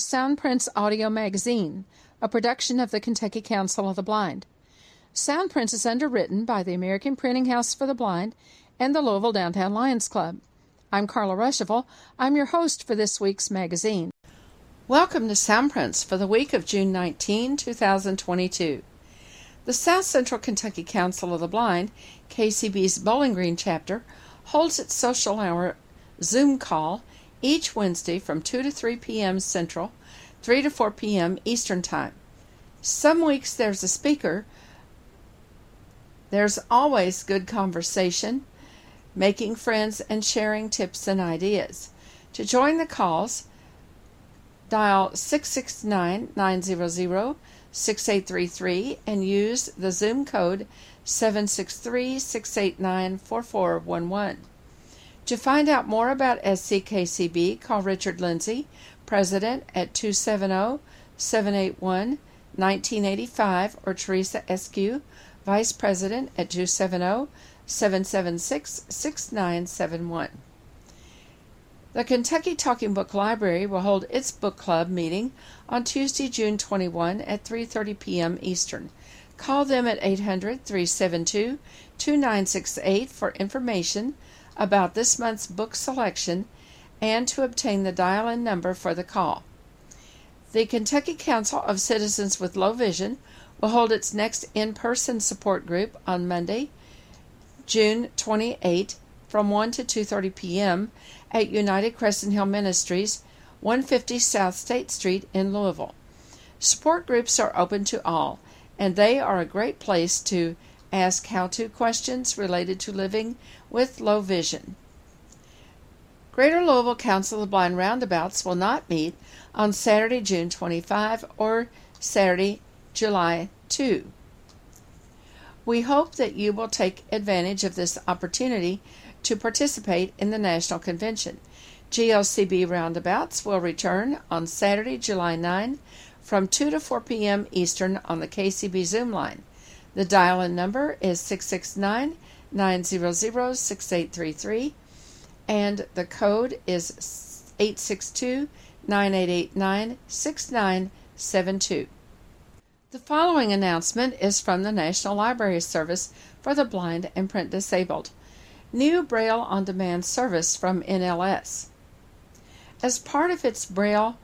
To Soundprints Audio Magazine, a production of the Kentucky Council of the Blind. Soundprints is underwritten by the American Printing House for the Blind and the Louisville Downtown Lions Club. I'm Carla Ruschival. I'm your host for this week's magazine. Welcome to Soundprints for the week of June 19, 2022. The South Central Kentucky Council of the Blind, KCB's Bowling Green chapter, holds its social hour Zoom call each Wednesday from 2 to 3 p.m. Central, 3 to 4 p.m. Eastern Time. Some weeks there's a speaker. There's always good conversation, making friends, and sharing tips and ideas. To join the calls, dial 669 900 6833 and use the Zoom code 763 689 4411. To find out more about SCKCB, call Richard Lindsay, President, at 270 781 1985, or Teresa Eskew, Vice President, at 270 776 6971. The Kentucky Talking Book Library will hold its book club meeting on Tuesday, June 21 at 3:30 p.m. Eastern. Call them at 800-372-2968 for information about this month's book selection and to obtain the dial in number for the call. The Kentucky Council of Citizens with Low Vision will hold its next in person support group on Monday, June 28 from 1 to 2:30 p.m. at United Crescent Hill Ministries, 150 South State Street in Louisville. Support groups are open to all, and they are a great place to ask how to questions related to living with low vision. Greater Louisville Council of the Blind Roundabouts will not meet on Saturday, June 25 or Saturday, July 2. We hope that you will take advantage of this opportunity to participate in the National Convention. GLCB Roundabouts will return on Saturday, July 9 from 2 to 4 p.m. Eastern on the KCB Zoom line. The dial in number is 669 900 6833 and the code is 862 9889 6972. The following announcement is from the National Library Service for the Blind and Print Disabled. New Braille on Demand service from NLS. As part of its Braille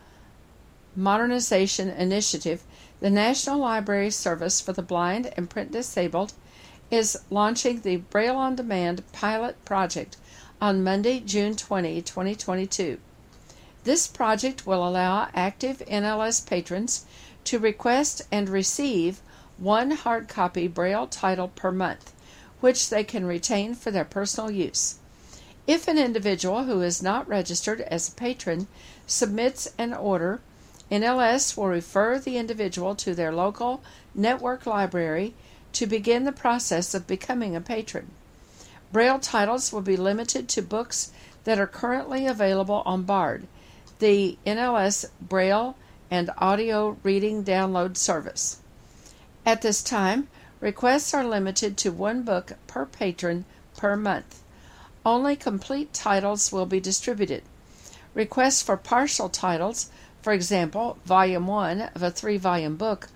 modernization initiative, the National Library Service for the Blind and Print Disabled is launching the Braille on Demand pilot project on Monday, June 20, 2022. This project will allow active NLS patrons to request and receive one hard copy Braille title per month, which they can retain for their personal use. If an individual who is not registered as a patron submits an order, NLS will refer the individual to their local network library to begin the process of becoming a patron. Braille titles will be limited to books that are currently available on BARD, the NLS Braille and Audio Reading Download Service. At this time, requests are limited to one book per patron per month. Only complete titles will be distributed. Requests for partial titles for example, volume 1 of a three volume book,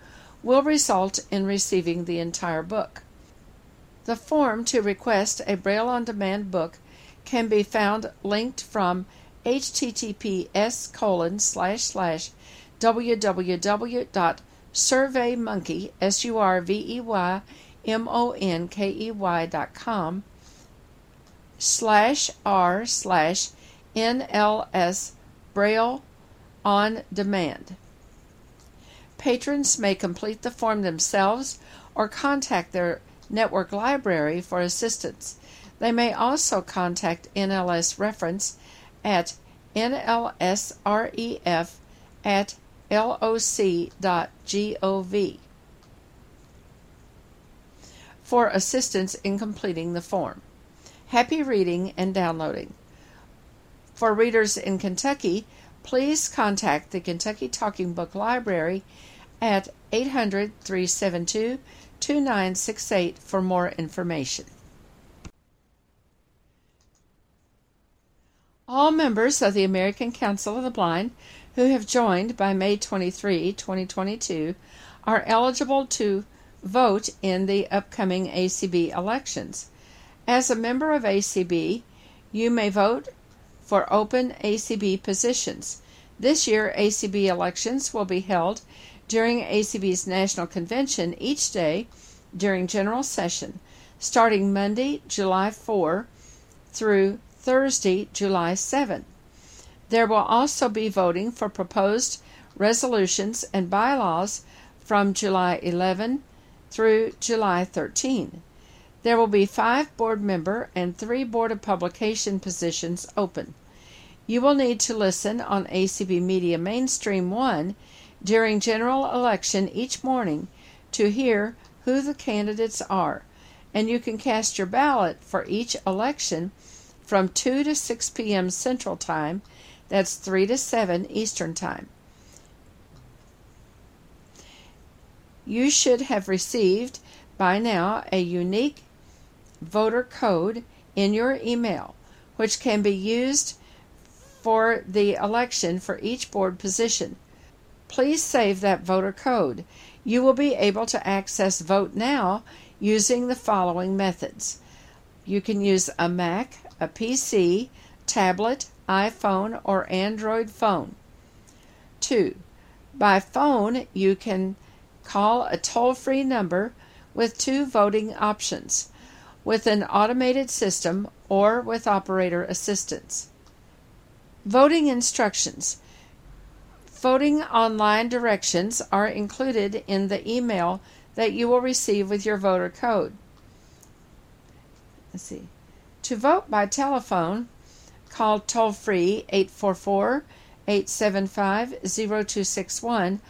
will result in receiving the entire book. The form to request a Braille on Demand book can be found linked from https colon slash slash www.surveymonkey s u r v e y m o n k e y dot com slash r slash nls braille on demand. Patrons may complete the form themselves or contact their network library for assistance. They may also contact NLS reference at nlsref at loc.gov for assistance in completing the form. Happy reading and downloading. For readers in Kentucky, please contact the Kentucky Talking Book Library at 800 372 2968 for more information. All members of the American Council of the Blind who have joined by May 23, 2022, are eligible to vote in the upcoming ACB elections. As a member of ACB, you may vote for open ACB positions. This year, ACB elections will be held during ACB's National Convention each day during general session, starting Monday, July 4 through Thursday, July 7. There will also be voting for proposed resolutions and bylaws from July 11 through July 13. There will be five board member and three board of publication positions open. You will need to listen on ACB Media Mainstream 1 during general election each morning to hear who the candidates are, and you can cast your ballot for each election from 2 to 6 p.m. Central Time, that's 3 to 7 Eastern Time. You should have received by now a unique voter code in your email, which can be used for the election for each board position. Please save that voter code. You will be able to access Vote Now using the following methods. You can use a Mac, a PC, tablet, iPhone, or Android phone. 2. By phone, you can call a toll free number with two voting options with an automated system or with operator assistance. Voting instructions. Voting online directions are included in the email that you will receive with your voter code. Let's see. To vote by telephone, call toll free 844 875 0261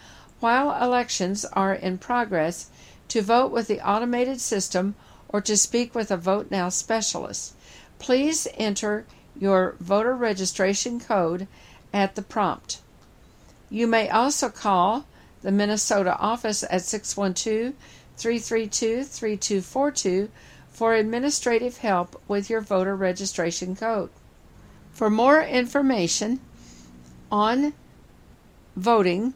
while elections are in progress to vote with the automated system or to speak with a Vote Now specialist. Please enter your voter registration code at the prompt. You may also call the Minnesota office at 612 332 3242 for administrative help with your voter registration code. For more information on voting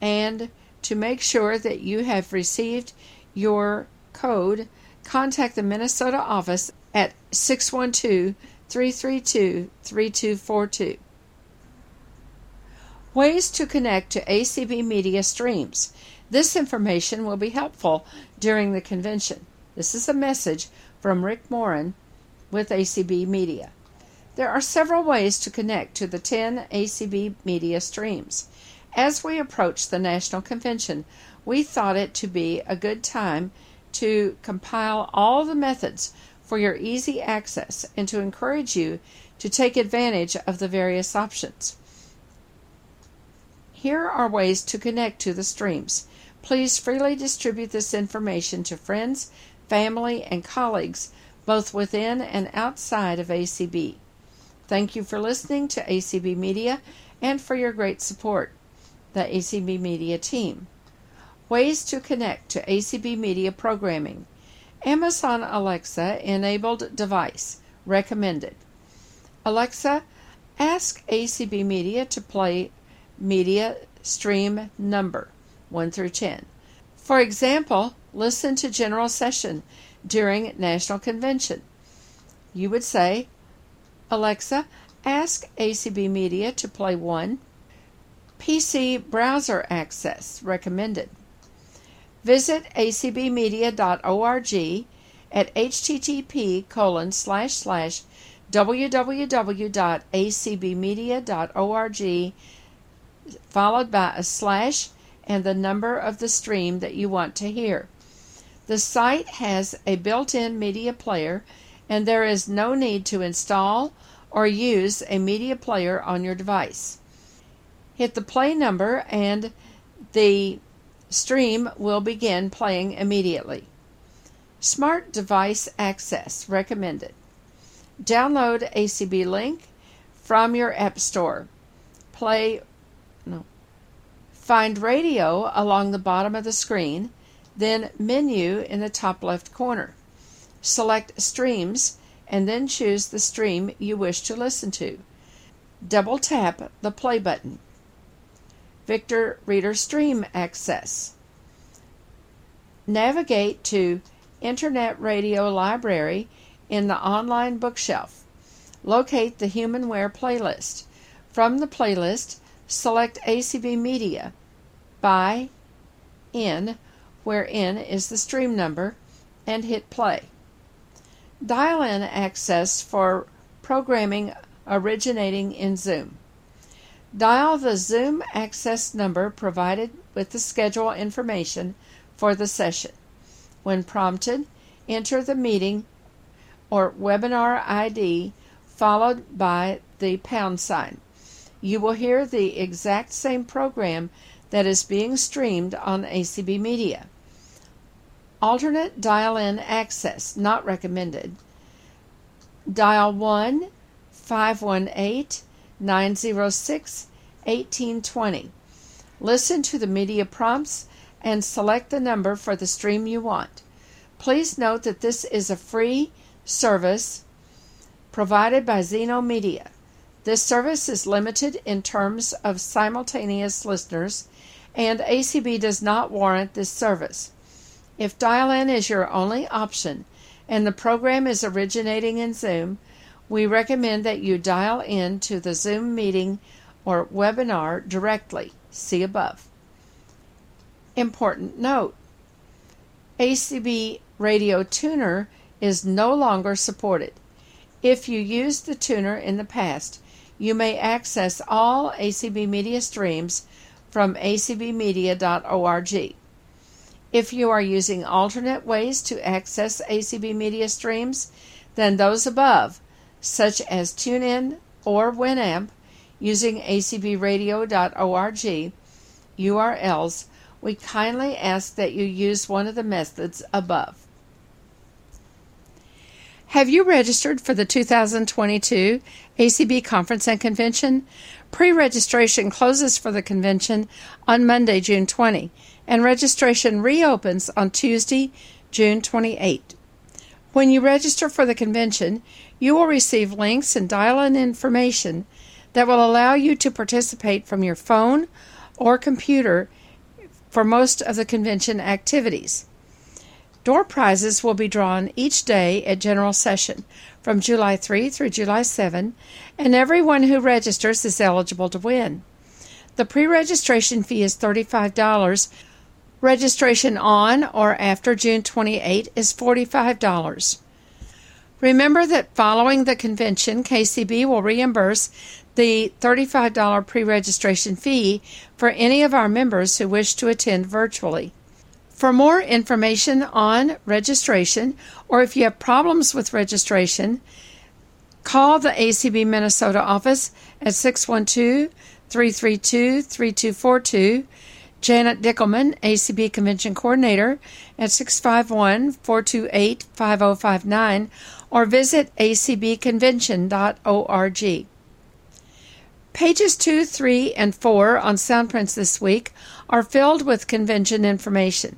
and to make sure that you have received your code, contact the Minnesota office at 612 332 3242. Ways to connect to ACB Media streams. This information will be helpful during the convention. This is a message from Rick Moran with ACB Media. There are several ways to connect to the 10 ACB Media streams. As we approach the National Convention, we thought it to be a good time to compile all the methods for your easy access and to encourage you to take advantage of the various options. Here are ways to connect to the streams. Please freely distribute this information to friends, family, and colleagues both within and outside of ACB. Thank you for listening to ACB Media and for your great support. The ACB Media team. Ways to connect to ACB Media programming. Amazon Alexa enabled device recommended. Alexa, ask ACB Media to play media stream number 1 through 10. For example, listen to general session during National Convention. You would say, Alexa, ask ACB Media to play 1. PC browser access recommended. Visit acbmedia.org at http colon slash slash www.acbmedia.org followed by a slash and the number of the stream that you want to hear. The site has a built in media player, and there is no need to install or use a media player on your device. Hit the play number, and the stream will begin playing immediately. Smart device access recommended. Download ACB link from your App Store. Play. Find radio along the bottom of the screen, then menu in the top left corner. Select streams and then choose the stream you wish to listen to. Double tap the play button. Victor Reader Stream access. Navigate to Internet Radio Library in the online bookshelf. Locate the Humanware playlist. From the playlist, select ACB Media by N, where N is the stream number, and hit play. Dial in access for programming originating in Zoom. Dial the Zoom access number provided with the schedule information for the session. When prompted, enter the meeting or webinar ID followed by the pound sign. You will hear the exact same program that is being streamed on ACB Media. Alternate dial in access not recommended. Dial 1 518 906 1820. Listen to the media prompts and select the number for the stream you want. Please note that this is a free service provided by Zeno Media. This service is limited in terms of simultaneous listeners, and ACB does not warrant this service. If dial in is your only option and the program is originating in Zoom, we recommend that you dial in to the Zoom meeting or webinar directly. See above. Important note ACB Radio Tuner is no longer supported. If you used the tuner in the past, you may access all ACB Media streams from acbmedia.org. If you are using alternate ways to access ACB Media streams than those above, such as TuneIn or Winamp, using acbradio.org URLs, we kindly ask that you use one of the methods above. Have you registered for the 2022 ACB Conference and Convention? Pre registration closes for the convention on Monday, June 20, and registration reopens on Tuesday, June 28. When you register for the convention, you will receive links and dial in information that will allow you to participate from your phone or computer for most of the convention activities. Door prizes will be drawn each day at General Session from July 3 through July 7, and everyone who registers is eligible to win. The pre registration fee is $35. Registration on or after June 28 is $45. Remember that following the convention, KCB will reimburse the $35 pre registration fee for any of our members who wish to attend virtually. For more information on registration, or if you have problems with registration, call the ACB Minnesota office at 612 332 3242. Janet Dickelman, ACB Convention Coordinator, at 651 428 5059, or visit acbconvention.org. Pages 2, 3, and 4 on Soundprints this week are filled with convention information.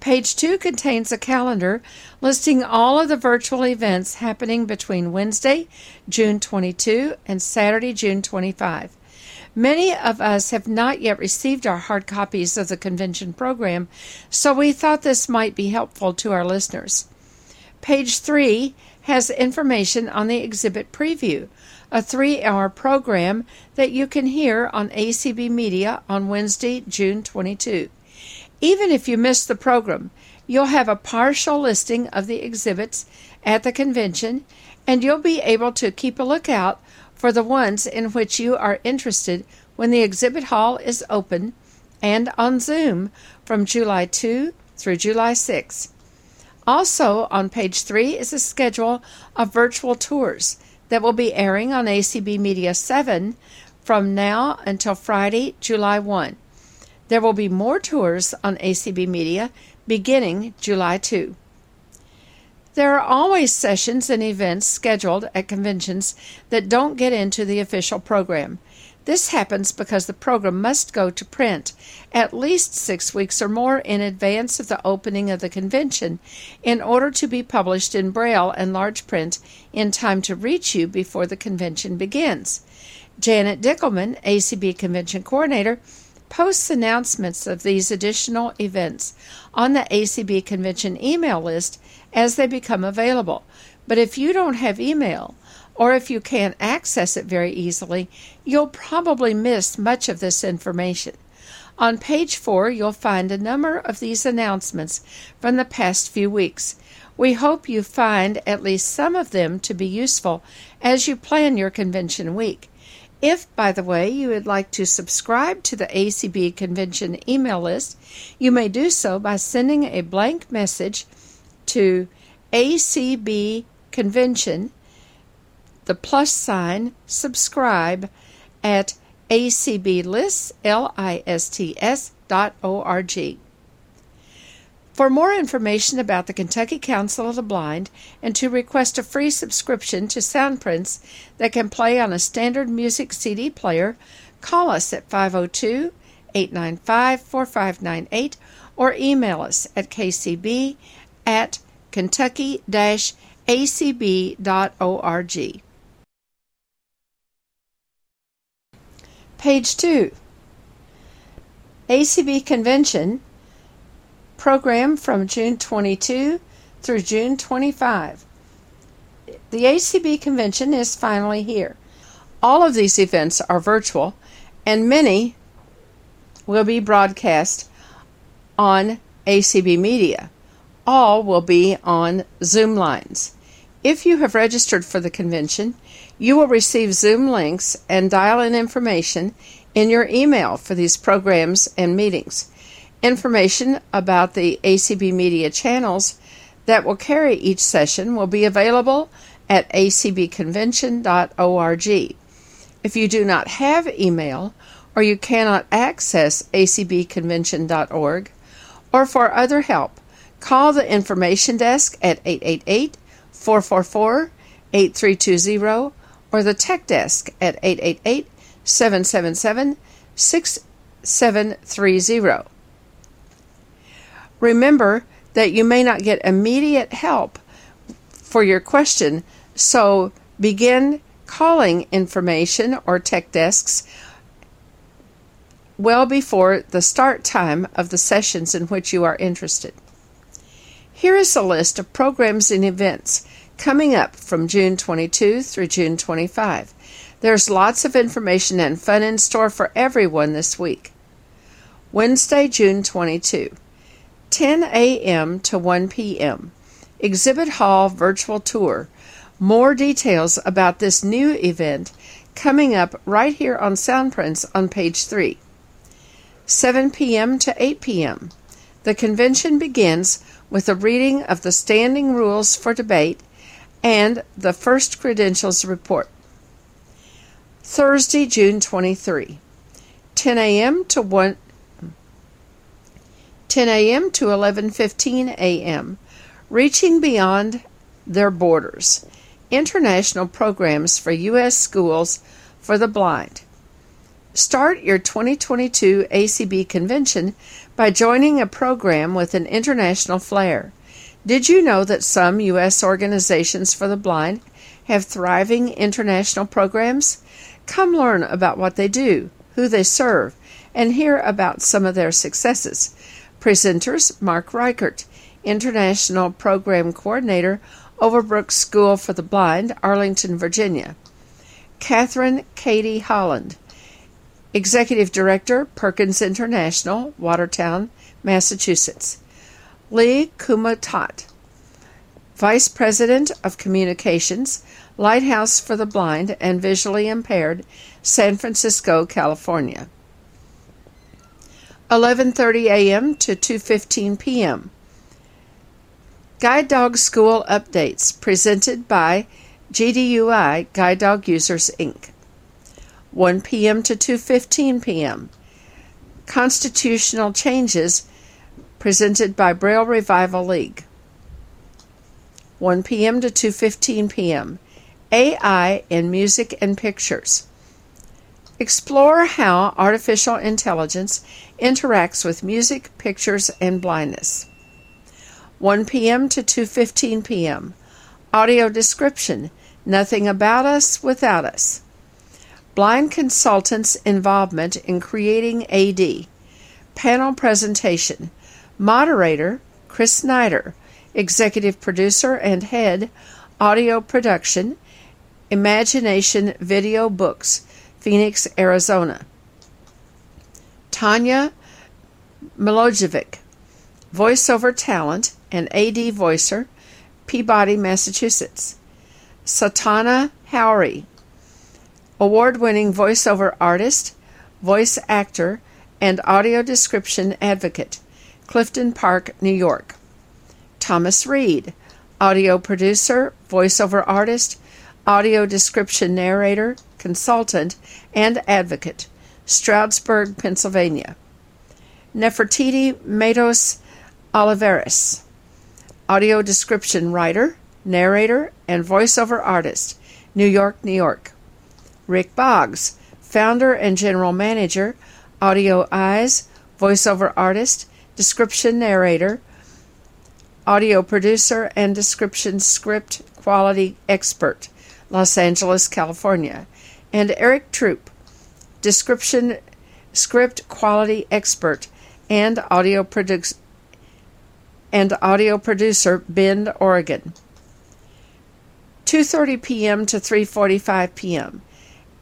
Page 2 contains a calendar listing all of the virtual events happening between Wednesday, June 22 and Saturday, June 25. Many of us have not yet received our hard copies of the convention program, so we thought this might be helpful to our listeners. Page 3 has information on the exhibit preview, a three hour program that you can hear on ACB Media on Wednesday, June 22. Even if you miss the program, you'll have a partial listing of the exhibits at the convention, and you'll be able to keep a lookout for the ones in which you are interested when the exhibit hall is open and on Zoom from July 2 through July 6. Also, on page 3 is a schedule of virtual tours that will be airing on ACB Media 7 from now until Friday, July 1. There will be more tours on ACB Media beginning July 2. There are always sessions and events scheduled at conventions that don't get into the official program. This happens because the program must go to print at least six weeks or more in advance of the opening of the convention in order to be published in Braille and large print in time to reach you before the convention begins. Janet Dickelman, ACB Convention Coordinator, posts announcements of these additional events on the ACB convention email list as they become available. But if you don't have email, or if you can't access it very easily, you'll probably miss much of this information. On page 4, you'll find a number of these announcements from the past few weeks. We hope you find at least some of them to be useful as you plan your convention week. If, by the way, you would like to subscribe to the ACB convention email list, you may do so by sending a blank message to ACB convention, the plus sign, subscribe at acblists.org. For more information about the Kentucky Council of the Blind and to request a free subscription to Soundprints that can play on a standard music CD player, call us at 502 895 4598 or email us at kcb at kentucky acb.org. Page 2 ACB Convention program from June 22 through June 25. The ACB convention is finally here. All of these events are virtual, and many will be broadcast on ACB Media. All will be on Zoom lines. If you have registered for the convention, you will receive Zoom links and dial in information in your email for these programs and meetings. Information about the ACB Media channels that will carry each session will be available at acbconvention.org. If you do not have email or you cannot access acbconvention.org, or for other help, call the information desk at 888 444 8320 or the tech desk at 888 777 6730. Remember that you may not get immediate help for your question, so begin calling information or tech desks well before the start time of the sessions in which you are interested. Here is a list of programs and events coming up from June 22 through June 25. There's lots of information and fun in store for everyone this week. Wednesday, June 22. 10 a.m. to 1 p.m. Exhibit Hall Virtual Tour. More details about this new event coming up right here on Soundprints on page 3. 7 p.m. to 8 p.m. The convention begins with a reading of the standing rules for debate and the first credentials report. Thursday, June 23, 10 a.m. to 1 10 a.m. to 11:15 a.m. Reaching beyond their borders. International programs for US schools for the blind. Start your 2022 ACB convention by joining a program with an international flair. Did you know that some U.S. organizations for the blind have thriving international programs? Come learn about what they do, who they serve, and hear about some of their successes. Presenters Mark Reichert, International Program Coordinator, Overbrook School for the Blind, Arlington, Virginia. Catherine Katie Holland, Executive Director, Perkins International, Watertown, Massachusetts. Lee Kumatat, Vice President of Communications, Lighthouse for the Blind and Visually Impaired, San Francisco, California. 11:30 a.m. to 2:15 p.m. Guide Dog School updates presented by GDUI Guide Dog Users Inc. 1 p.m. to 2:15 p.m. Constitutional changes presented by Braille Revival League. 1 p.m. to 2:15 p.m. AI in music and pictures. Explore how artificial intelligence interacts with music, pictures, and blindness. 1 p.m. to 2:15 p.m. Audio description: Nothing about us without us. Blind Consultants' Involvement in Creating AD. Panel Presentation. Moderator Chris Snyder, Executive Producer and Head, Audio Production, Imagination Video Books, Phoenix, Arizona. Tanya Milojevic, Voiceover Talent and AD Voicer, Peabody, Massachusetts. Satana Howery, award winning voiceover artist, voice actor, and audio description advocate, Clifton Park, New York. Thomas Reed, audio producer, voiceover artist, audio description narrator, consultant, and advocate, Stroudsburg, Pennsylvania. Nefertiti Matos Olivares, audio description writer, narrator, and voiceover artist, New York, New York. Rick Boggs, founder and general manager, Audio Eyes, voiceover artist, description narrator, audio producer, and description script quality expert, Los Angeles, California. And Eric Troop, description script quality expert and audio producer and audio producer Bend, Oregon. 2:30 p.m. to 3:45 p.m.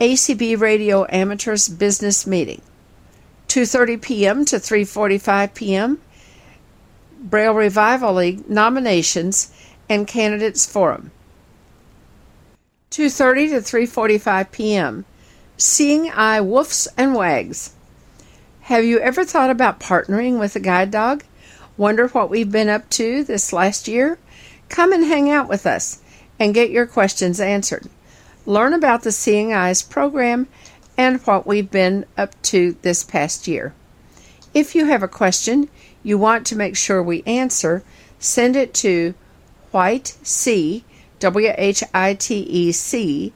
ACB Radio Amateurs Business Meeting. 2:30 p.m. to 3:45 p.m. Braille Revival League nominations and candidates forum. 2:30 to 3:45 p.m. Seeing Eye Woofs and Wags. Have you ever thought about partnering with a guide dog? Wonder what we've been up to this last year? Come and hang out with us and get your questions answered. Learn about the Seeing Eyes program and what we've been up to this past year. If you have a question you want to make sure we answer, send it to white c w h i t e c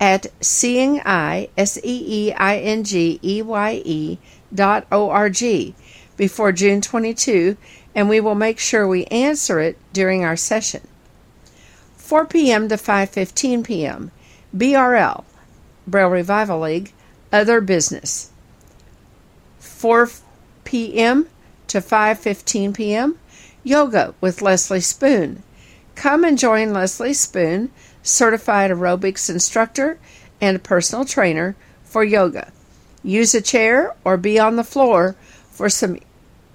at seeing i s e e i n g e y e dot o r g before June 22, and we will make sure we answer it during our session. 4 p.m. to 5:15 p.m. BRL Braille Revival League other business. 4 p.m. to 5:15 p.m. Yoga with Leslie Spoon. Come and join Leslie Spoon, certified aerobics instructor and personal trainer for yoga. Use a chair or be on the floor for some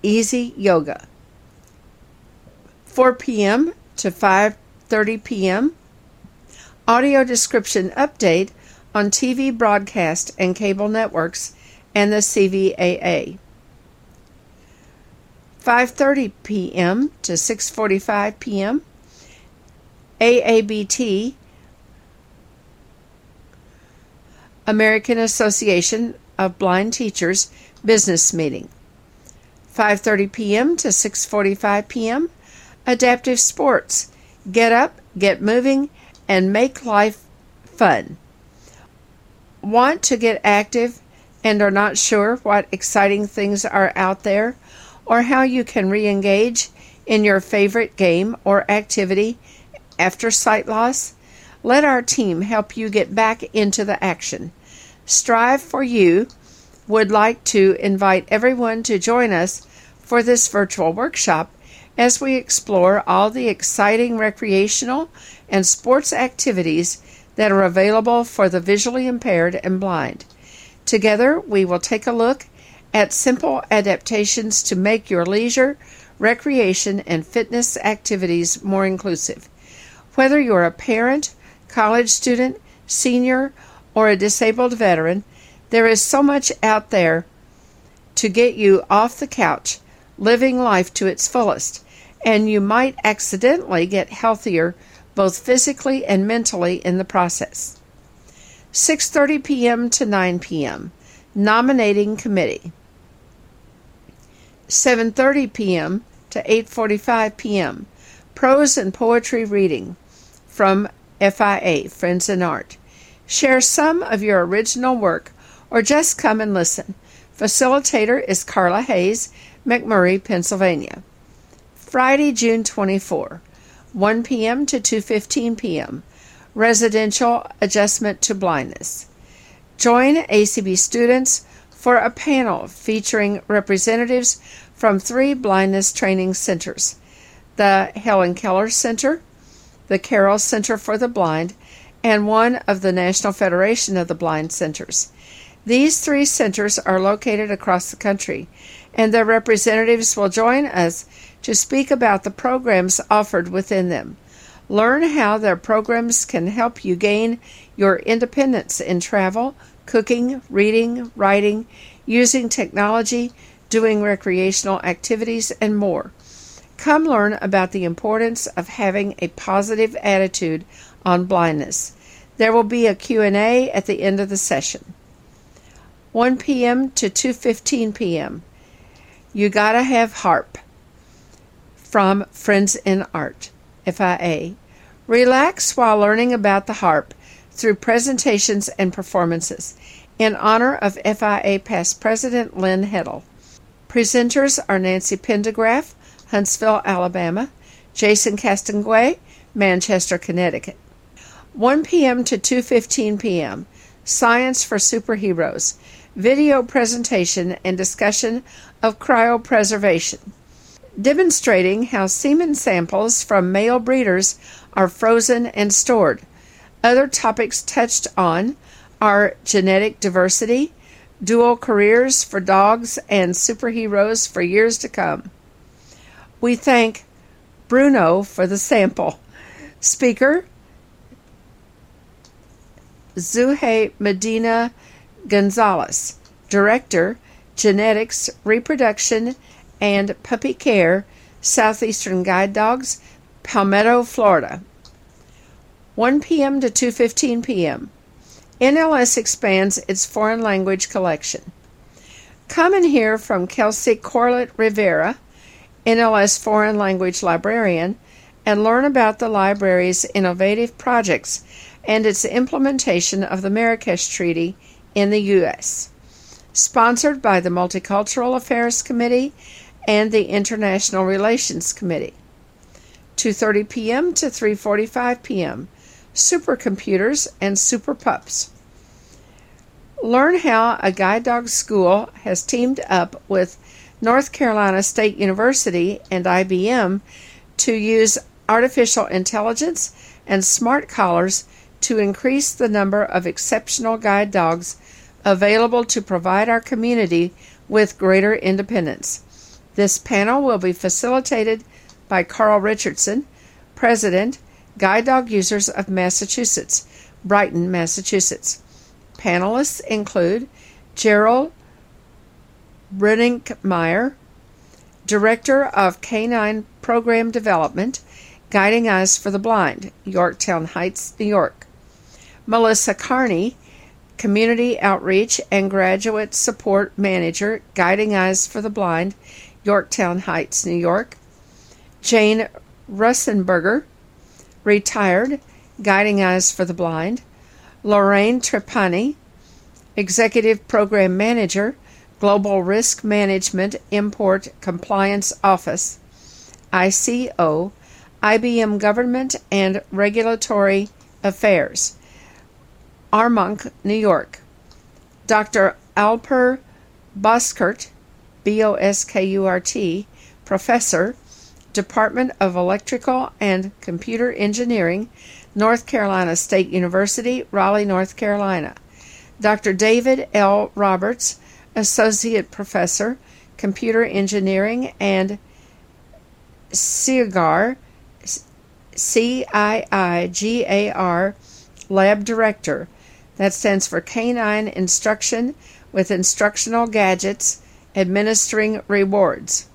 easy yoga. 4 p.m. to 5:30 p.m. Audio description update on TV broadcast and cable networks and the CVAA. 5:30 p.m. to 6:45 p.m. AABT American Association of Blind Teachers business meeting. 5:30 p.m. to 6:45 p.m. Adaptive Sports Get up, get moving, and make life fun. Want to get active and are not sure what exciting things are out there or how you can re engage in your favorite game or activity after sight loss? Let our team help you get back into the action. Strive for You would like to invite everyone to join us for this virtual workshop as we explore all the exciting recreational and sports activities that are available for the visually impaired and blind. Together, we will take a look at simple adaptations to make your leisure, recreation, and fitness activities more inclusive. Whether you're a parent, college student, senior, or a disabled veteran, there is so much out there to get you off the couch, living life to its fullest and you might accidentally get healthier both physically and mentally in the process. 6:30 p.m. to 9 p.m. Nominating committee. 7:30 p.m. to 8:45 p.m. Prose and poetry reading from FIA Friends in Art. Share some of your original work or just come and listen. Facilitator is Carla Hayes, McMurray, Pennsylvania. Friday, June 24, 1 p.m. to 2:15 p.m. Residential adjustment to blindness. Join ACB students for a panel featuring representatives from three blindness training centers the Helen Keller Center, the Carroll Center for the Blind, and one of the National Federation of the Blind Centers. These three centers are located across the country, and their representatives will join us to speak about the programs offered within them. Learn how their programs can help you gain your independence in travel, cooking, reading, writing, using technology, doing recreational activities, and more. Come learn about the importance of having a positive attitude on blindness. There will be a Q&A at the end of the session. 1 p.m. to 2:15 p.m. You got to have harp from Friends in Art, FIA. Relax while learning about the harp through presentations and performances in honor of FIA past president Lynn Heddle. Presenters are Nancy Pendergraph, Huntsville, Alabama, Jason Castonguay, Manchester, Connecticut. 1 p.m. to 2:15 p.m. Science for Superheroes. Video presentation and discussion of cryopreservation, demonstrating how semen samples from male breeders are frozen and stored. Other topics touched on are genetic diversity, dual careers for dogs, and superheroes for years to come. We thank Bruno for the sample. Speaker Zuhe Medina Gonzalez. Director Genetics, Reproduction, and Puppy Care, Southeastern Guide Dogs, Palmetto, Florida. 1 p.m. to 2:15 p.m. NLS expands its foreign language collection. Come and hear from Kelsey Corlett Rivera, NLS Foreign Language Librarian, and learn about the library's innovative projects and its implementation of the Marrakesh Treaty in the U.S. Sponsored by the Multicultural Affairs Committee and the International Relations Committee. 2:30 p.m. to 3:45 p.m. Supercomputers and Super Pups. Learn how a guide dog school has teamed up with North Carolina State University and IBM to use artificial intelligence and smart collars to increase the number of exceptional guide dogs available to provide our community with greater independence. This panel will be facilitated by Carl Richardson, President, Guide Dog Users of Massachusetts, Brighton, Massachusetts. Panelists include Gerald Brinkmeyer, Director of Canine Program Development, Guiding Eyes for the Blind, Yorktown Heights, New York. Melissa Carney, Community Outreach and Graduate Support Manager, Guiding Eyes for the Blind, Yorktown Heights, New York. Jane Russenberger, Retired, Guiding Eyes for the Blind. Lorraine Trepani, Executive Program Manager, Global Risk Management Import Compliance Office, ICO, IBM Government and Regulatory Affairs, Armonk, New York. Dr. Alper Boskurt, B O S K U R T, Professor, Department of Electrical and Computer Engineering, North Carolina State University, Raleigh, North Carolina. Dr. David L. Roberts, Associate Professor, Computer Engineering, and CIIGAR, C I I G A R, Lab Director. That stands for Canine Instruction with Instructional Gadgets, Administering Rewards.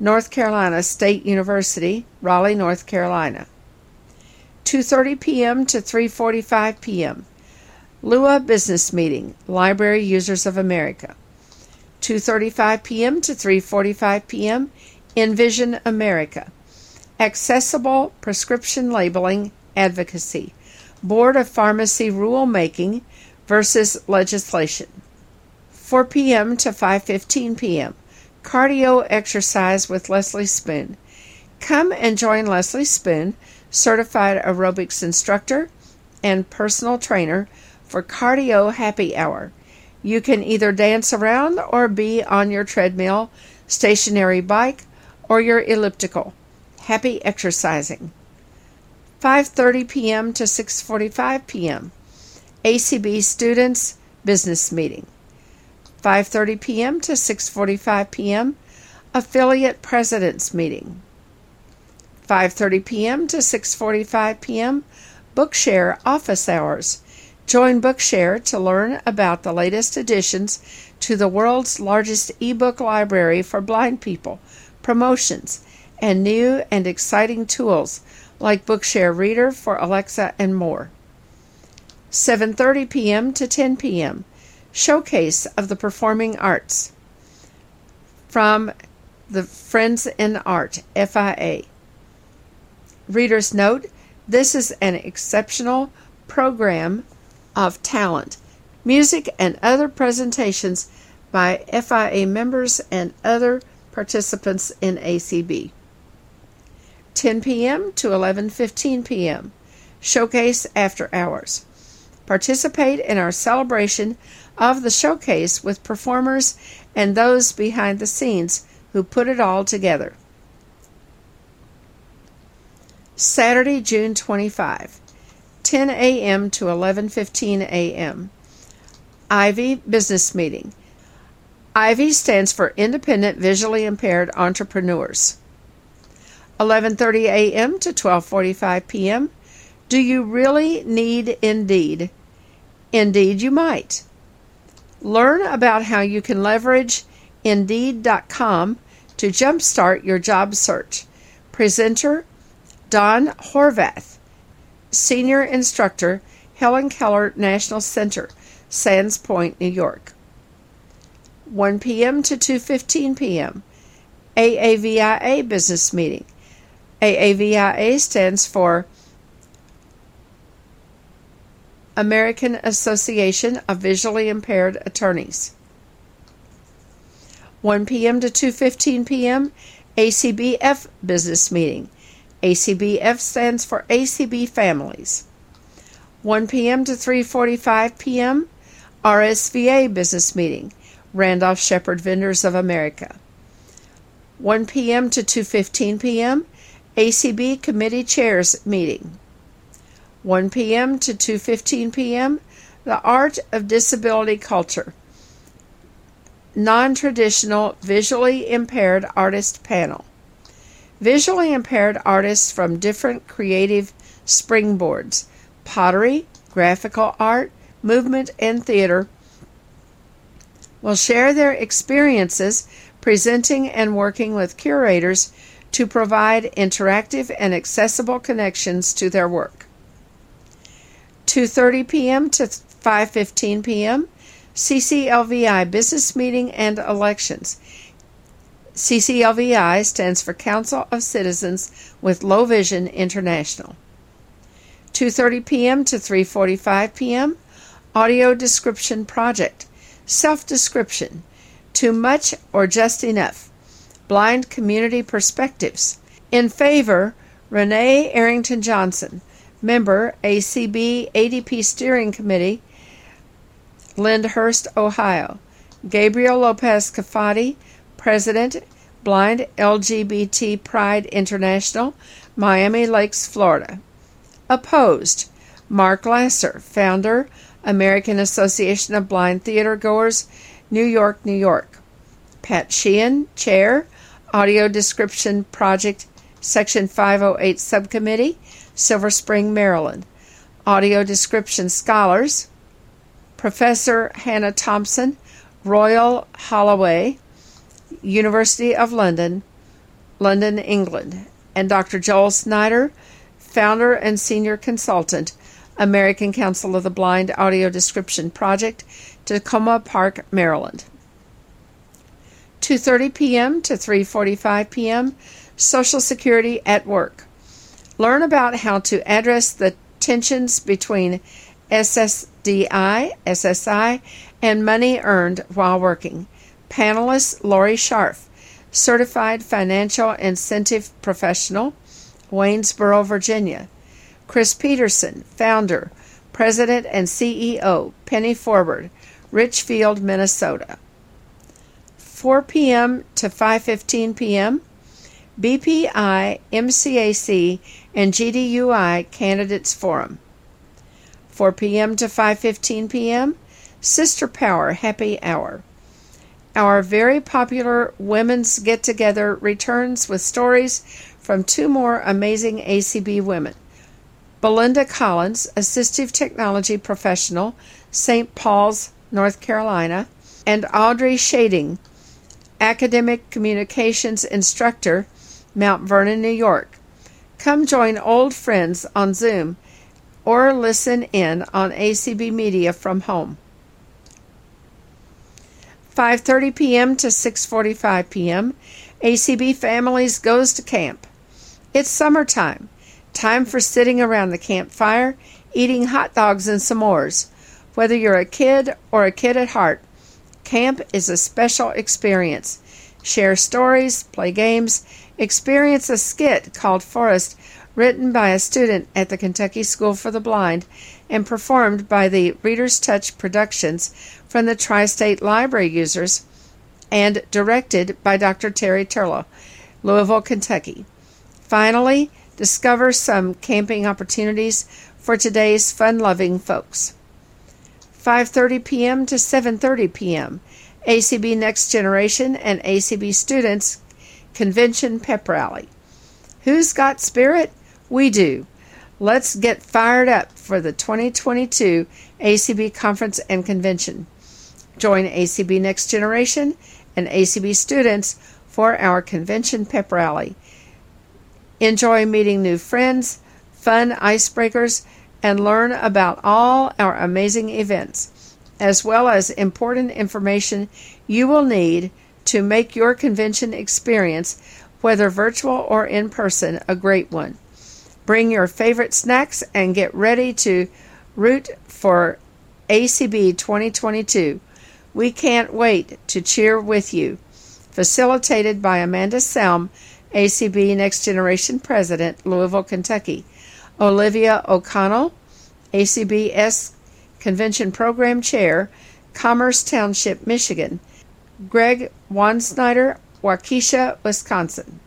North Carolina State University, Raleigh, North Carolina. 2:30 p.m. to 3:45 p.m. Lua Business Meeting, Library Users of America. 2:35 p.m. to 3:45 p.m. Envision America. Accessible Prescription Labeling Advocacy. Board of Pharmacy Rulemaking versus Legislation. 4 p.m. to 5:15 p.m. Cardio exercise with Leslie Spoon. Come and join Leslie Spoon, certified aerobics instructor and personal trainer, for Cardio Happy Hour. You can either dance around or be on your treadmill, stationary bike, or your elliptical. Happy exercising. 5:30 p.m. to 6:45 p.m. ACB students business meeting. 5:30 p.m. to 6:45 p.m. affiliate presidents meeting. 5:30 p.m. to 6:45 p.m. Bookshare office hours. Join Bookshare to learn about the latest additions to the world's largest ebook library for blind people, promotions, and new and exciting tools like Bookshare Reader for Alexa and more. 7:30 p.m. to 10 p.m. Showcase of the Performing Arts from the Friends in Art, FIA. Reader's note this is an exceptional program of talent, music, and other presentations by FIA members and other participants in ACB. 10 p.m. to 11:15 p.m. Showcase after hours. Participate in our celebration of the showcase with performers and those behind the scenes who put it all together. Saturday, June 25, 10 a.m. to 11:15 a.m. Ivy Business Meeting. Ivy stands for Independent Visually Impaired Entrepreneurs. 11:30 a.m. to 12:45 p.m. Do you really need Indeed? Indeed, you might. Learn about how you can leverage Indeed.com to jumpstart your job search. Presenter Don Horvath, Senior Instructor, Helen Keller National Center, Sands Point, New York. 1 p.m. to 2:15 p.m. AAVIA business meeting. AAVIA stands for American Association of Visually Impaired Attorneys. 1 p.m. to 2:15 p.m. ACBF business meeting. ACBF stands for ACB Families. 1 p.m. to 3:45 p.m. RSVA business meeting. Randolph Sheppard Vendors of America. 1 p.m. to 2:15 p.m. ACB Committee Chairs meeting. 1 p.m. to 2:15 p.m. The Art of Disability Culture. Non-traditional visually impaired artist panel. Visually impaired artists from different creative springboards pottery, graphical art, movement, and theater will share their experiences presenting and working with curators to provide interactive and accessible connections to their work. 2:30 p.m. to 5:15 p.m. CCLVI business meeting and elections. CCLVI stands for Council of Citizens with Low Vision International. 2:30 p.m. to 3:45 p.m. Audio Description Project. Self-description. Too much or just enough. Blind Community Perspectives. In favor, Renee Arrington Johnson, member ACB ADP Steering Committee, Lyndhurst, Ohio. Gabriel Lopez Cafati, President, Blind LGBT Pride International, Miami Lakes, Florida. Opposed, Mark Lasser, founder, American Association of Blind Theater Goers, New York, New York. Pat Sheehan, Chair, Audio Description Project, Section 508 Subcommittee, Silver Spring, Maryland. Audio Description Scholars, Professor Hannah Thompson, Royal Holloway, University of London, London, England, and Dr. Joel Snyder, founder and senior consultant, American Council of the Blind Audio Description Project, Takoma Park, Maryland. 2:30 p.m. to 3:45 p.m. Social Security at Work. Learn about how to address the tensions between SSDI, SSI, and money earned while working. Panelist Lori Scharf, Certified Financial Incentive Professional, Waynesboro, Virginia. Chris Peterson, founder, President and CEO, Penny Forward, Richfield, Minnesota. 4 p.m. to 5:15 p.m. BPI, MCAC, and GDUI Candidates Forum. 4 p.m. to 5:15 p.m. Sister Power Happy Hour. Our very popular women's get together returns with stories from two more amazing ACB women. Belinda Collins, assistive technology professional, St. Paul's, North Carolina, and Audrey Shading, academic communications instructor, Mount Vernon, New York. Come join old friends on Zoom or listen in on ACB Media from home. 5:30 p.m. to 6:45 p.m. ACB Families goes to camp. It's summertime. Time for sitting around the campfire, eating hot dogs and s'mores. Whether you're a kid or a kid at heart, camp is a special experience. Share stories, play games, experience a skit called Forest written by a student at the Kentucky School for the Blind and performed by the Reader's Touch Productions from the Tri State Library users and directed by Dr. Terry Turlow, Louisville, Kentucky. Finally, discover some camping opportunities for today's fun-loving folks. 5:30 p.m. to 7:30 p.m. ACB Next Generation and ACB Students Convention Pep Rally. Who's got spirit? We do. Let's get fired up for the 2022 ACB Conference and Convention. Join ACB Next Generation and ACB students for our convention pep rally. Enjoy meeting new friends, fun icebreakers, and learn about all our amazing events, as well as important information you will need to make your convention experience, whether virtual or in person, a great one. Bring your favorite snacks and get ready to root for ACB 2022. We can't wait to cheer with you. Facilitated by Amanda Selm, ACB Next Generation President, Louisville, Kentucky. Olivia O'Connell, ACBS Convention Program Chair, Commerce Township, Michigan. Greg Wansnyder, Waukesha, Wisconsin.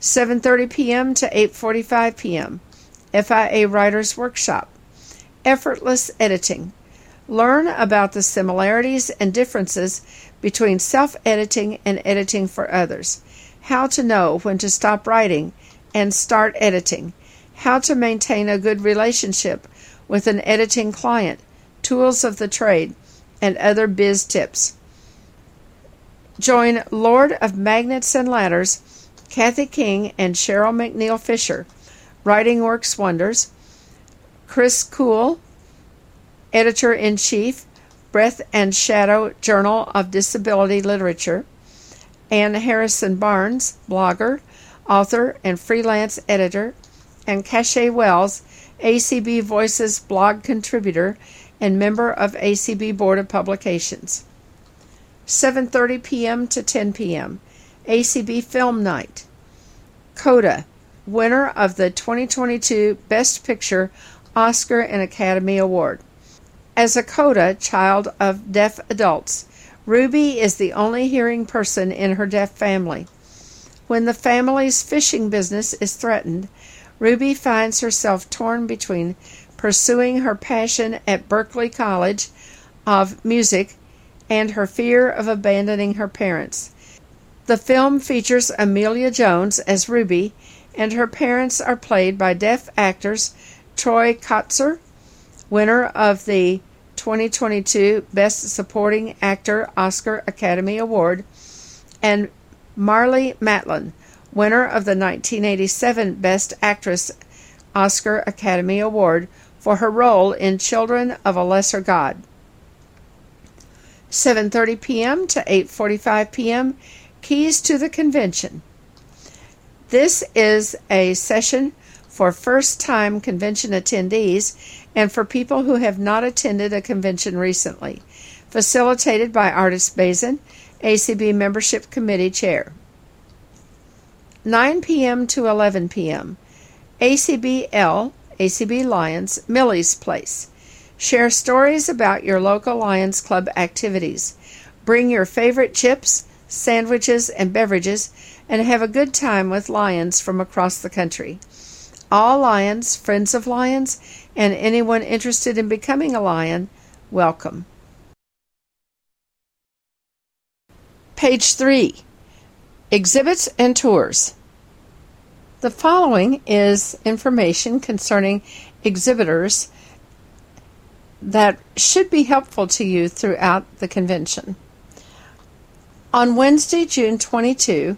7:30 p.m. to 8:45 p.m. FIA Writers Workshop. Effortless editing. Learn about the similarities and differences between self editing and editing for others, how to know when to stop writing and start editing, how to maintain a good relationship with an editing client, tools of the trade, and other biz tips. Join Lord of Magnets and Ladders, Kathy King and Cheryl McNeil Fisher, Writing Works Wonders, Chris Kuell, editor in chief, Breath and Shadow Journal of Disability Literature, Anne Harrison Barnes, blogger, author, and freelance editor, and Cache Wells, ACB Voices blog contributor and member of ACB Board of Publications. 7:30 p.m. to 10 p.m. ACB Film Night. Coda, winner of the 2022 Best Picture Oscar and Academy Award. As a CODA child of deaf adults, Ruby is the only hearing person in her deaf family. When the family's fishing business is threatened, Ruby finds herself torn between pursuing her passion at Berklee College of Music and her fear of abandoning her parents. The film features Emilia Jones as Ruby, and her parents are played by deaf actors Troy Kotsur, winner of the 2022 Best Supporting Actor Oscar Academy Award, and Marlee Matlin, winner of the 1987 Best Actress Oscar Academy Award for her role in Children of a Lesser God. 7:30 p.m. to 8:45 p.m. Keys to the Convention. This is a session for first-time convention attendees and for people who have not attended a convention recently, facilitated by Ardis Bazyn, ACB Membership Committee Chair. 9 p.m. to 11 p.m. ACBL, ACB Lions, Millie's Place. Share stories about your local Lions Club activities. Bring your favorite chips, sandwiches, and beverages and have a good time with Lions from across the country. All Lions, friends of Lions, and anyone interested in becoming a Lion, welcome. Page 3 Exhibits and Tours. The following is information concerning exhibitors that should be helpful to you throughout the convention. On Wednesday, June 22,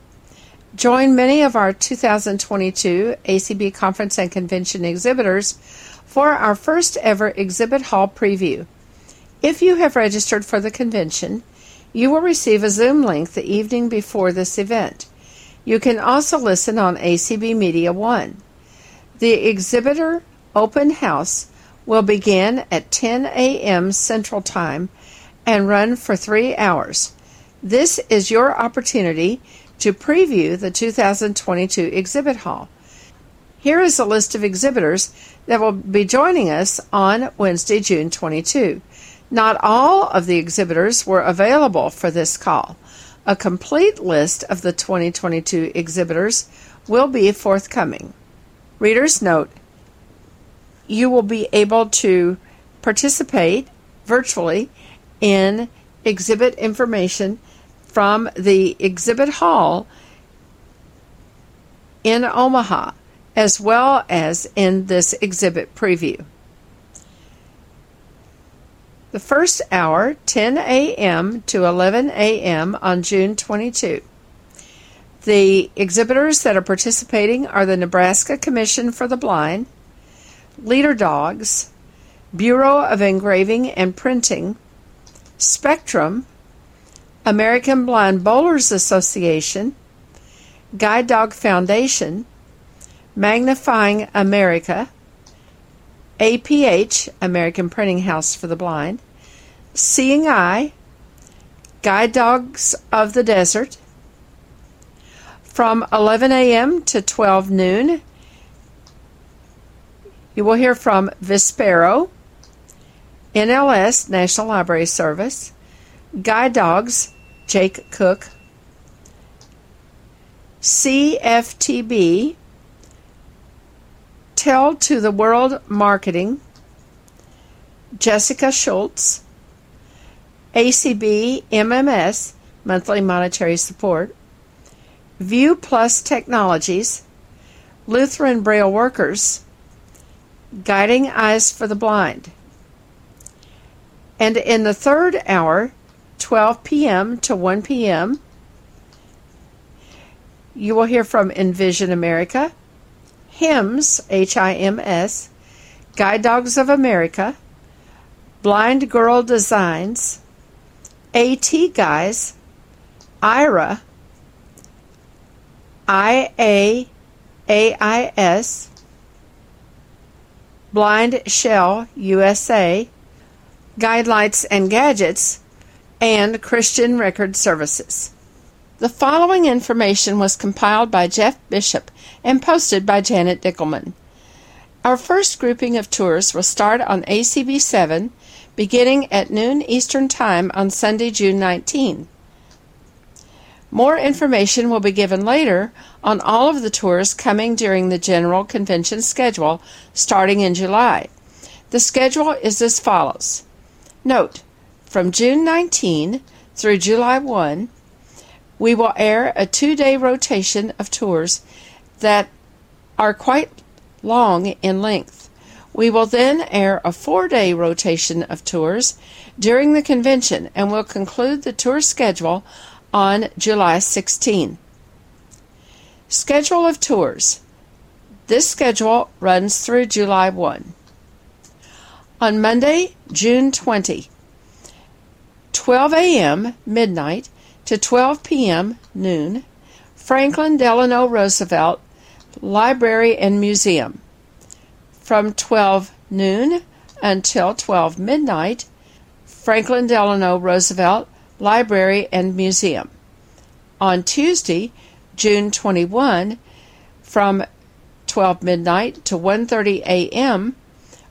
join many of our 2022 ACB Conference and Convention exhibitors for our first ever exhibit hall preview. If you have registered for the convention, you will receive a Zoom link the evening before this event. You can also listen on ACB Media 1. The exhibitor open house will begin at 10 a.m. Central Time and run for three hours. This is your opportunity to preview the 2022 exhibit hall. Here is a list of exhibitors that will be joining us on Wednesday, June 22. Not all of the exhibitors were available for this call. A complete list of the 2022 exhibitors will be forthcoming. Reader's note you will be able to participate virtually in exhibit information from the exhibit hall in Omaha, as well as in this exhibit preview. The first hour, 10 a.m. to 11 a.m. on June 22. The exhibitors that are participating are the Nebraska Commission for the Blind, Leader Dogs, Bureau of Engraving and Printing, Spectrum, American Blind Bowlers Association, Guide Dog Foundation, Magnifying America, APH, American Printing House for the Blind, Seeing Eye, Guide Dogs of the Desert, from 11 a.m. to 12 noon, you will hear from Vispero, NLS, National Library Service, Guide Dogs, Jake Cook, CFTB, Tell to the World Marketing, Jessica Schultz, ACB MMS, Monthly Monetary Support, View Plus Technologies, Lutheran Braille Workers, Guiding Eyes for the Blind. And in the third hour, 12 p.m. to 1 p.m., you will hear from Envision America, HIMS, H I M S, Guide Dogs of America, Blind Girl Designs, AT Guys, IRA, IAAIS, Blind Shell USA, Guidelights and Gadgets, and Christian Record Services. The following information was compiled by Jeff Bishop and posted by Janet Dickelman. Our first grouping of tours will start on ACB 7 beginning at noon Eastern Time on Sunday, June 19. More information will be given later on all of the tours coming during the general convention schedule starting in July. The schedule is as follows. Note, from June 19 through July 1, we will air a two day rotation of tours that are quite long in length. We will then air a four day rotation of tours during the convention and will conclude the tour schedule on July 16. Schedule of tours. This schedule runs through July 1. On Monday, June 20, 12 a.m. midnight to 12 p.m. noon, Franklin Delano Roosevelt Library and Museum. From 12 noon until 12 midnight, Franklin Delano Roosevelt Library and Museum. On Tuesday, June 21, from 12 midnight to 1:30 a.m.,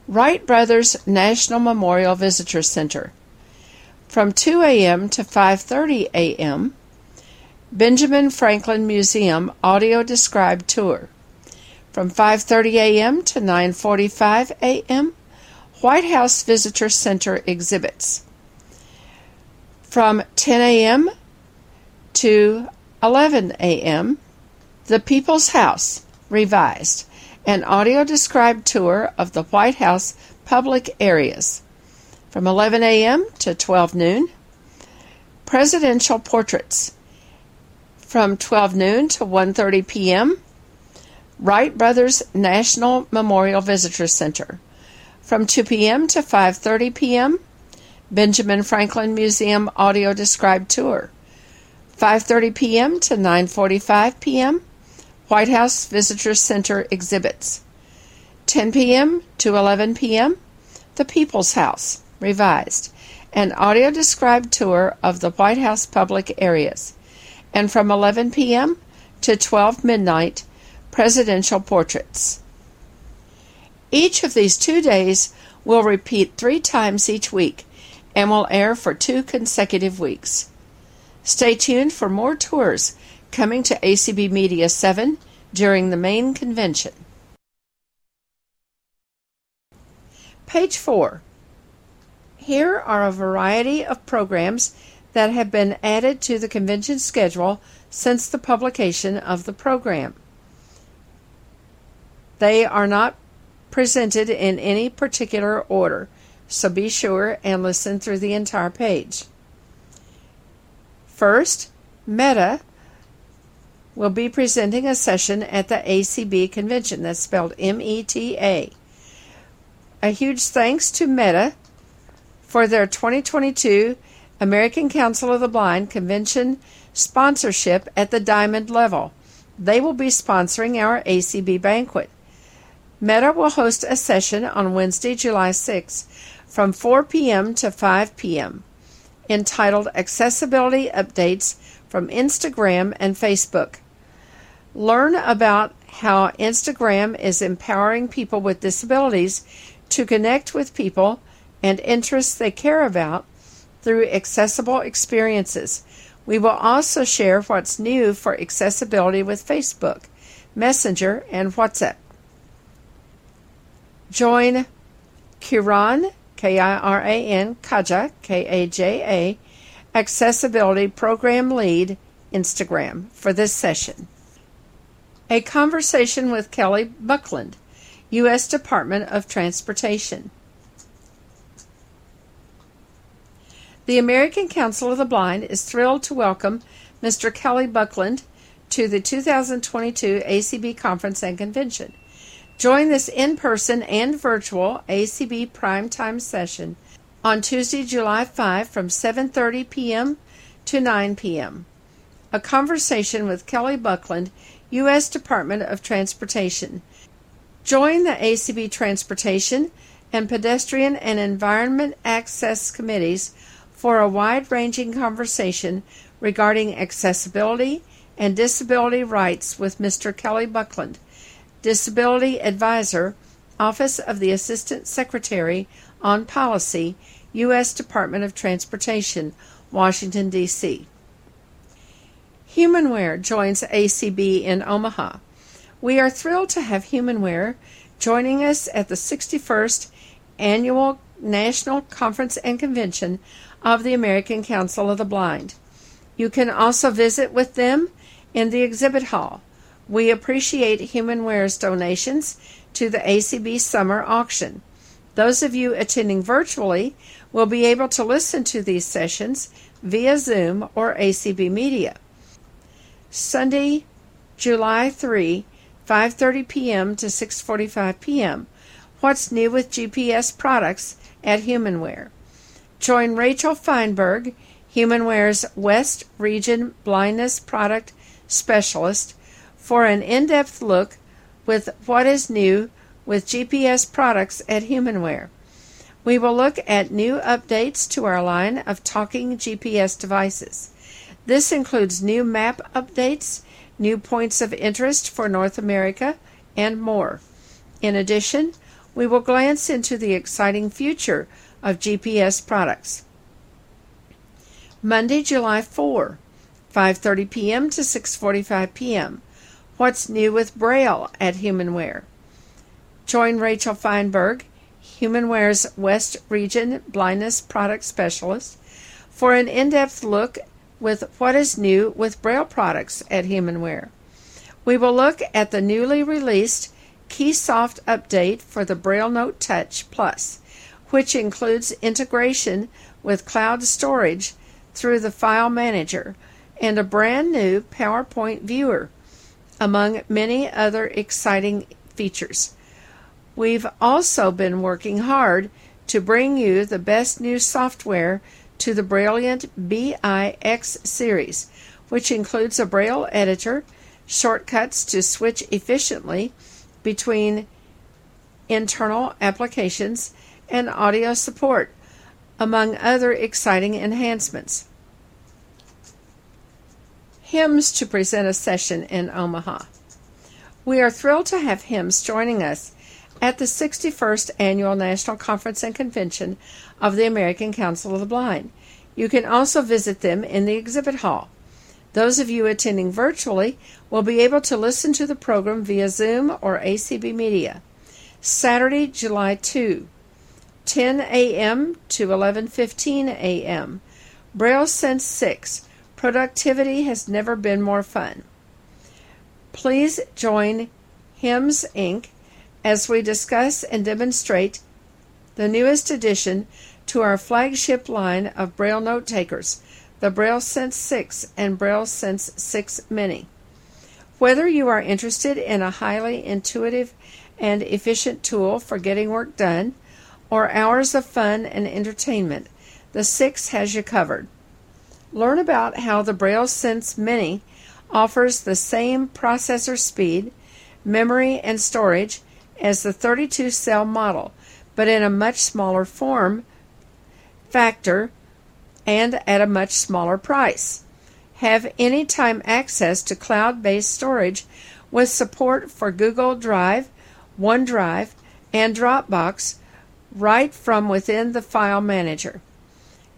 Wright Brothers National Memorial Visitor Center. From 2 a.m. to 5:30 a.m., Benjamin Franklin Museum audio described tour. From 5:30 a.m. to 9:45 a.m., White House Visitor Center exhibits. From 10 a.m. to 11 a.m., The People's House revised, an audio described tour of the White House public areas. From 11 a.m. to 12 noon, presidential portraits. From 12 noon to 1:30 p.m., Wright Brothers National Memorial Visitor Center. From 2 p.m. to 5:30 p.m., Benjamin Franklin Museum audio described tour. 5:30 p.m. to 9:45 p.m., White House Visitor Center exhibits. 10 p.m. to 11 p.m., The People's House revised, an audio described tour of the White House public areas. And from 11 p.m. to 12 midnight, presidential portraits. Each of these two days will repeat three times each week and will air for two consecutive weeks. Stay tuned for more tours coming to ACB Media 7 during the main convention. Page 4. Here are a variety of programs that have been added to the convention schedule since the publication of the program. They are not presented in any particular order, so be sure and listen through the entire page. First, Meta will be presenting a session at the ACB convention. That's spelled M E T A. A huge thanks to Meta for their 2022 American Council of the Blind convention sponsorship at the diamond level. They will be sponsoring our ACB banquet. Meta will host a session on Wednesday, July 6, from 4 p.m. to 5 p.m., entitled Accessibility Updates from Instagram and Facebook. Learn about how Instagram is empowering people with disabilities to connect with people and interests they care about through accessible experiences. We will also share what's new for accessibility with Facebook, Messenger, and WhatsApp. Join Kiran, K I R A N, Kaja, K A J A, Accessibility Program Lead, Instagram, for this session. A conversation with Kelly Buckland, U.S. Department of Transportation. The American Council of the Blind is thrilled to welcome Mr. Kelly Buckland to the 2022 ACB Conference and Convention. Join this in person and virtual ACB primetime session on Tuesday, July 5 from 7:30 p.m. to 9 p.m. A conversation with Kelly Buckland, U.S. Department of Transportation. Join the ACB Transportation and Pedestrian and Environment Access Committees for a wide ranging conversation regarding accessibility and disability rights with Mr. Kelly Buckland Disability Advisor, Office of the Assistant Secretary on Policy, U.S. Department of Transportation, Washington, D.C. Humanware joins ACB in Omaha. We are thrilled to have Humanware joining us at the 61st Annual National Conference and Convention of the American Council of the Blind. You can also visit with them in the exhibit hall. We appreciate Humanware's donations to the ACB Summer Auction. Those of you attending virtually will be able to listen to these sessions via Zoom or ACB Media. Sunday, July 3, 5:30 p.m. to 6:45 p.m. What's new with GPS products at Humanware? Join Rachel Feinberg, Humanware's West Region Blindness Product Specialist, for an in depth look with what is new with GPS products at Humanware. We will look at new updates to our line of talking GPS devices. This includes new map updates, new points of interest for North America, and more. In addition, we will glance into the exciting future of GPS products. Monday, July 4, 5:30 p.m. to 6:45 p.m. What's new with Braille at Humanware? Join Rachel Feinberg, Humanware's West Region Blindness Product Specialist, for an in-depth look with what is new with Braille products at Humanware. We will look at the newly released Keysoft update for the Braille Note Touch Plus, which includes integration with cloud storage through the File Manager and a brand new PowerPoint viewer, among many other exciting features. We've also been working hard to bring you the best new software to the Brailliant BIX series, which includes a Braille editor, shortcuts to switch efficiently between internal applications and audio support, among other exciting enhancements. HIMS to present a session in Omaha. We are thrilled to have HIMS joining us at the 61st Annual National Conference and Convention of the American Council of the Blind. You can also visit them in the exhibit hall. Those of you attending virtually will be able to listen to the program via Zoom or ACB Media. Saturday, July 2, 10 a.m. to 11:15 a.m. Braille Sense 6. Productivity has never been more fun. Please join HIMS Inc. as we discuss and demonstrate the newest addition to our flagship line of Braille note takers the Braille Sense 6 and Braille Sense 6 Mini. Whether you are interested in a highly intuitive and efficient tool for getting work done or hours of fun and entertainment, the 6 has you covered. Learn about how the Braille Sense Mini offers the same processor speed, memory, and storage as the 32 cell model, but in a much smaller form factor and at a much smaller price. Have anytime access to cloud based storage with support for Google Drive, OneDrive, and Dropbox right from within the file manager.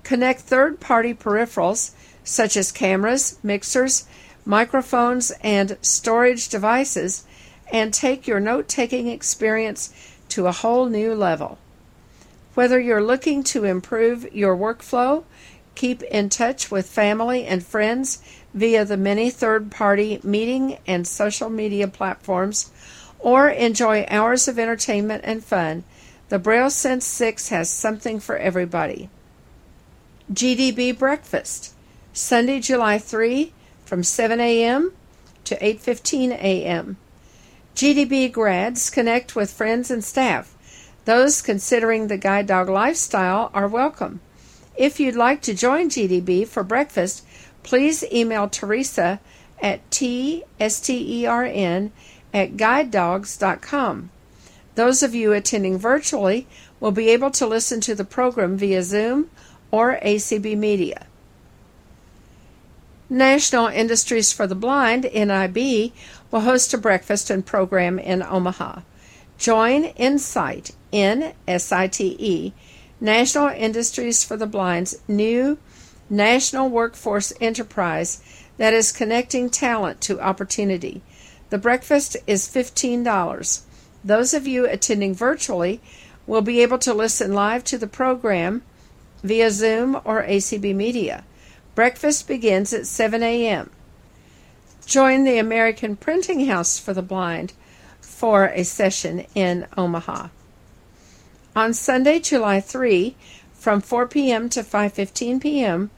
Connect third party peripherals such as cameras, mixers, microphones, and storage devices and take your note taking experience to a whole new level. Whether you're looking to improve your workflow, Keep in touch with family and friends via the many third party meeting and social media platforms, or enjoy hours of entertainment and fun. The Braille Sense 6 has something for everybody. GDB Breakfast, Sunday, July 3 from 7 a.m. to 8:15 a.m. GDB grads connect with friends and staff. Those considering the guide dog lifestyle are welcome. If you'd like to join GDB for breakfast, please email Teresa at tstern at guidedogs.com. Those of you attending virtually will be able to listen to the program via Zoom or ACB Media. National Industries for the Blind, NIB, will host a breakfast and program in Omaha. Join NSITE, N S I T E, National Industries for the Blind's new national workforce enterprise that is connecting talent to opportunity. The breakfast is $15. Those of you attending virtually will be able to listen live to the program via Zoom or ACB Media. Breakfast begins at 7 a.m. Join the American Printing House for the Blind for a session in Omaha. On Sunday, July 3, from 4 p.m. to 5:15 p.m.,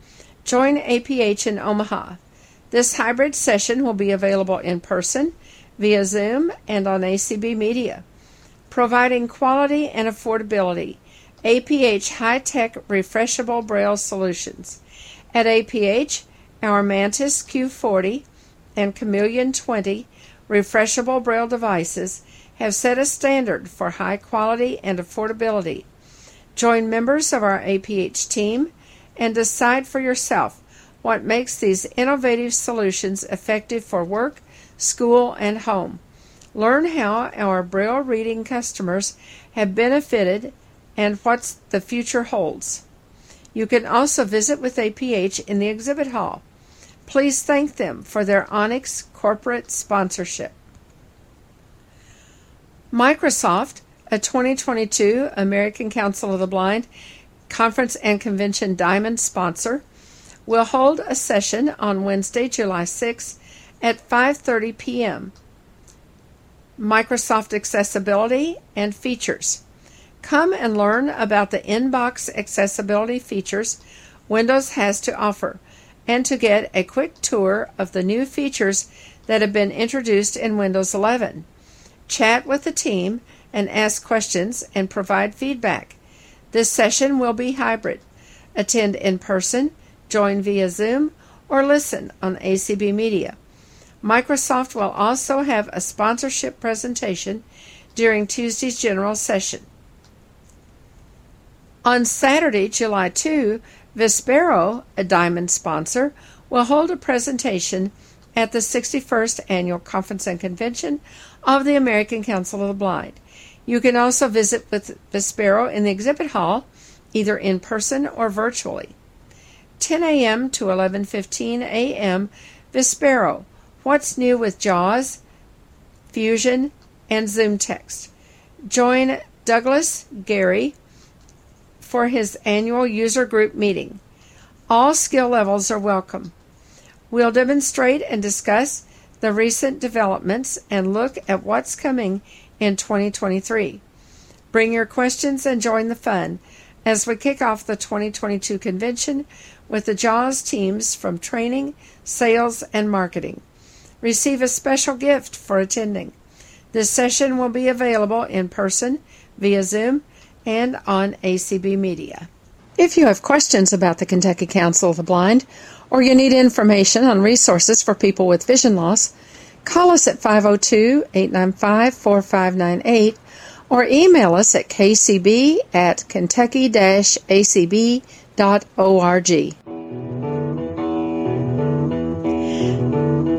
join APH in Omaha. This hybrid session will be available in person, via Zoom, and on ACB Media, providing quality and affordability. APH high-tech refreshable braille solutions. At APH, our Mantis Q40 and Chameleon 20 refreshable braille devices have set a standard for high quality and affordability. Join members of our APH team and decide for yourself what makes these innovative solutions effective for work, school, and home. Learn how our Braille reading customers have benefited and what the future holds. You can also visit with APH in the exhibit hall. Please thank them for their Onyx corporate sponsorship. Microsoft, a 2022 American Council of the Blind Conference and Convention Diamond sponsor, will hold a session on Wednesday, July 6 at 5:30 p.m. Microsoft accessibility and features. Come and learn about the inbox accessibility features Windows has to offer and to get a quick tour of the new features that have been introduced in Windows 11. Chat with the team and ask questions and provide feedback. This session will be hybrid. Attend in person, join via Zoom, or listen on ACB Media. Microsoft will also have a sponsorship presentation during Tuesday's general session. On Saturday, July 2, Vispero, a diamond sponsor, will hold a presentation at the 61st Annual Conference and Convention of the American Council of the Blind. You can also visit with Vispero in the exhibit hall, either in person or virtually. 10 a.m. to 11:15 a.m. Vispero. What's new with JAWS, Fusion, and ZoomText? Join Douglas Gary for his annual user group meeting. All skill levels are welcome. We'll demonstrate and discuss the recent developments and look at what's coming in 2023. Bring your questions and join the fun as we kick off the 2022 convention with the JAWS teams from training, sales, and marketing. Receive a special gift for attending. This session will be available in person, via Zoom, and on ACB Media. If you have questions about the Kentucky Council of the Blind, or you need information on resources for people with vision loss, call us at 502 895 4598 or email us at kcb at kentucky acb.org.